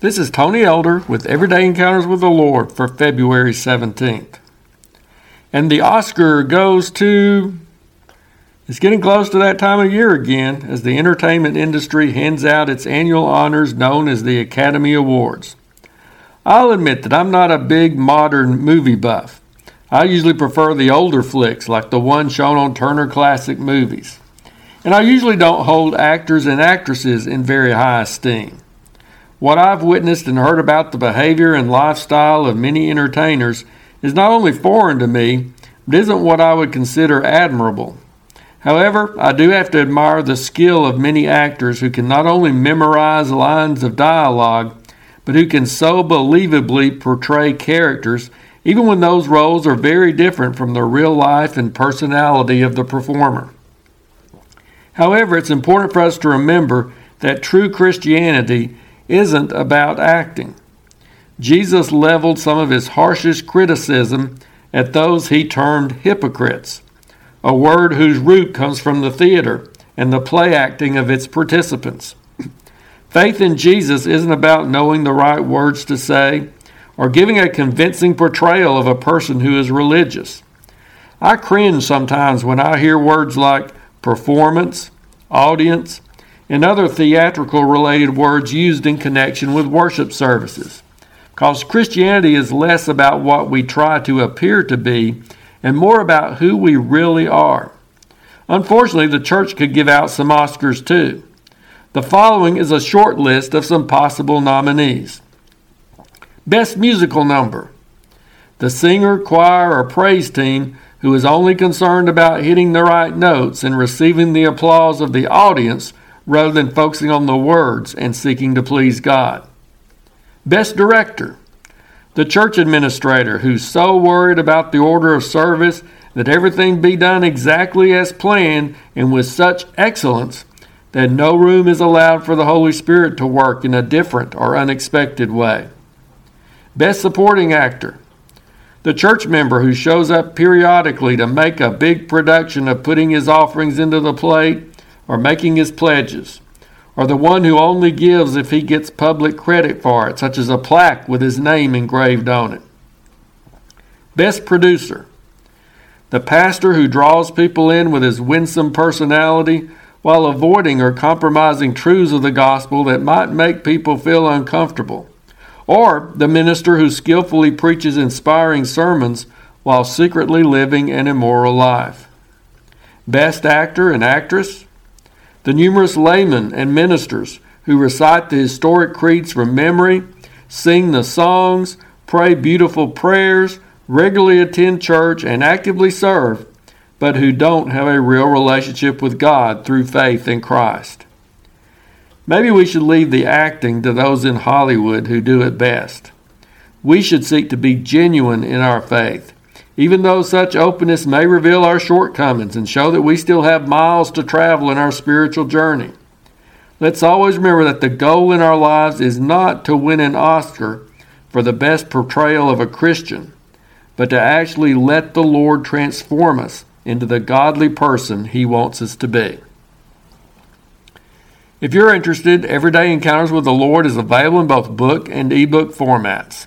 This is Tony Elder with Everyday Encounters with the Lord for February 17th. And the Oscar goes to. It's getting close to that time of year again as the entertainment industry hands out its annual honors known as the Academy Awards. I'll admit that I'm not a big modern movie buff. I usually prefer the older flicks like the one shown on Turner Classic Movies. And I usually don't hold actors and actresses in very high esteem. What I've witnessed and heard about the behavior and lifestyle of many entertainers is not only foreign to me, but isn't what I would consider admirable. However, I do have to admire the skill of many actors who can not only memorize lines of dialogue, but who can so believably portray characters, even when those roles are very different from the real life and personality of the performer. However, it's important for us to remember that true Christianity isn't about acting. Jesus leveled some of his harshest criticism at those he termed hypocrites, a word whose root comes from the theater and the play acting of its participants. Faith in Jesus isn't about knowing the right words to say or giving a convincing portrayal of a person who is religious. I cringe sometimes when I hear words like performance, audience, and other theatrical related words used in connection with worship services. Because Christianity is less about what we try to appear to be and more about who we really are. Unfortunately, the church could give out some Oscars too. The following is a short list of some possible nominees Best Musical Number. The singer, choir, or praise team who is only concerned about hitting the right notes and receiving the applause of the audience rather than focusing on the words and seeking to please God. Best Director. The church administrator who's so worried about the order of service that everything be done exactly as planned and with such excellence that no room is allowed for the Holy Spirit to work in a different or unexpected way. Best Supporting Actor. The church member who shows up periodically to make a big production of putting his offerings into the plate or making his pledges, or the one who only gives if he gets public credit for it, such as a plaque with his name engraved on it. Best producer. The pastor who draws people in with his winsome personality while avoiding or compromising truths of the gospel that might make people feel uncomfortable. Or the minister who skillfully preaches inspiring sermons while secretly living an immoral life. Best actor and actress the numerous laymen and ministers who recite the historic creeds from memory, sing the songs, pray beautiful prayers, regularly attend church, and actively serve, but who don't have a real relationship with God through faith in Christ. Maybe we should leave the acting to those in Hollywood who do it best. We should seek to be genuine in our faith even though such openness may reveal our shortcomings and show that we still have miles to travel in our spiritual journey. Let's always remember that the goal in our lives is not to win an Oscar for the best portrayal of a Christian, but to actually let the Lord transform us into the godly person He wants us to be. If you're interested, Everyday Encounters with the Lord is available in both book and ebook formats.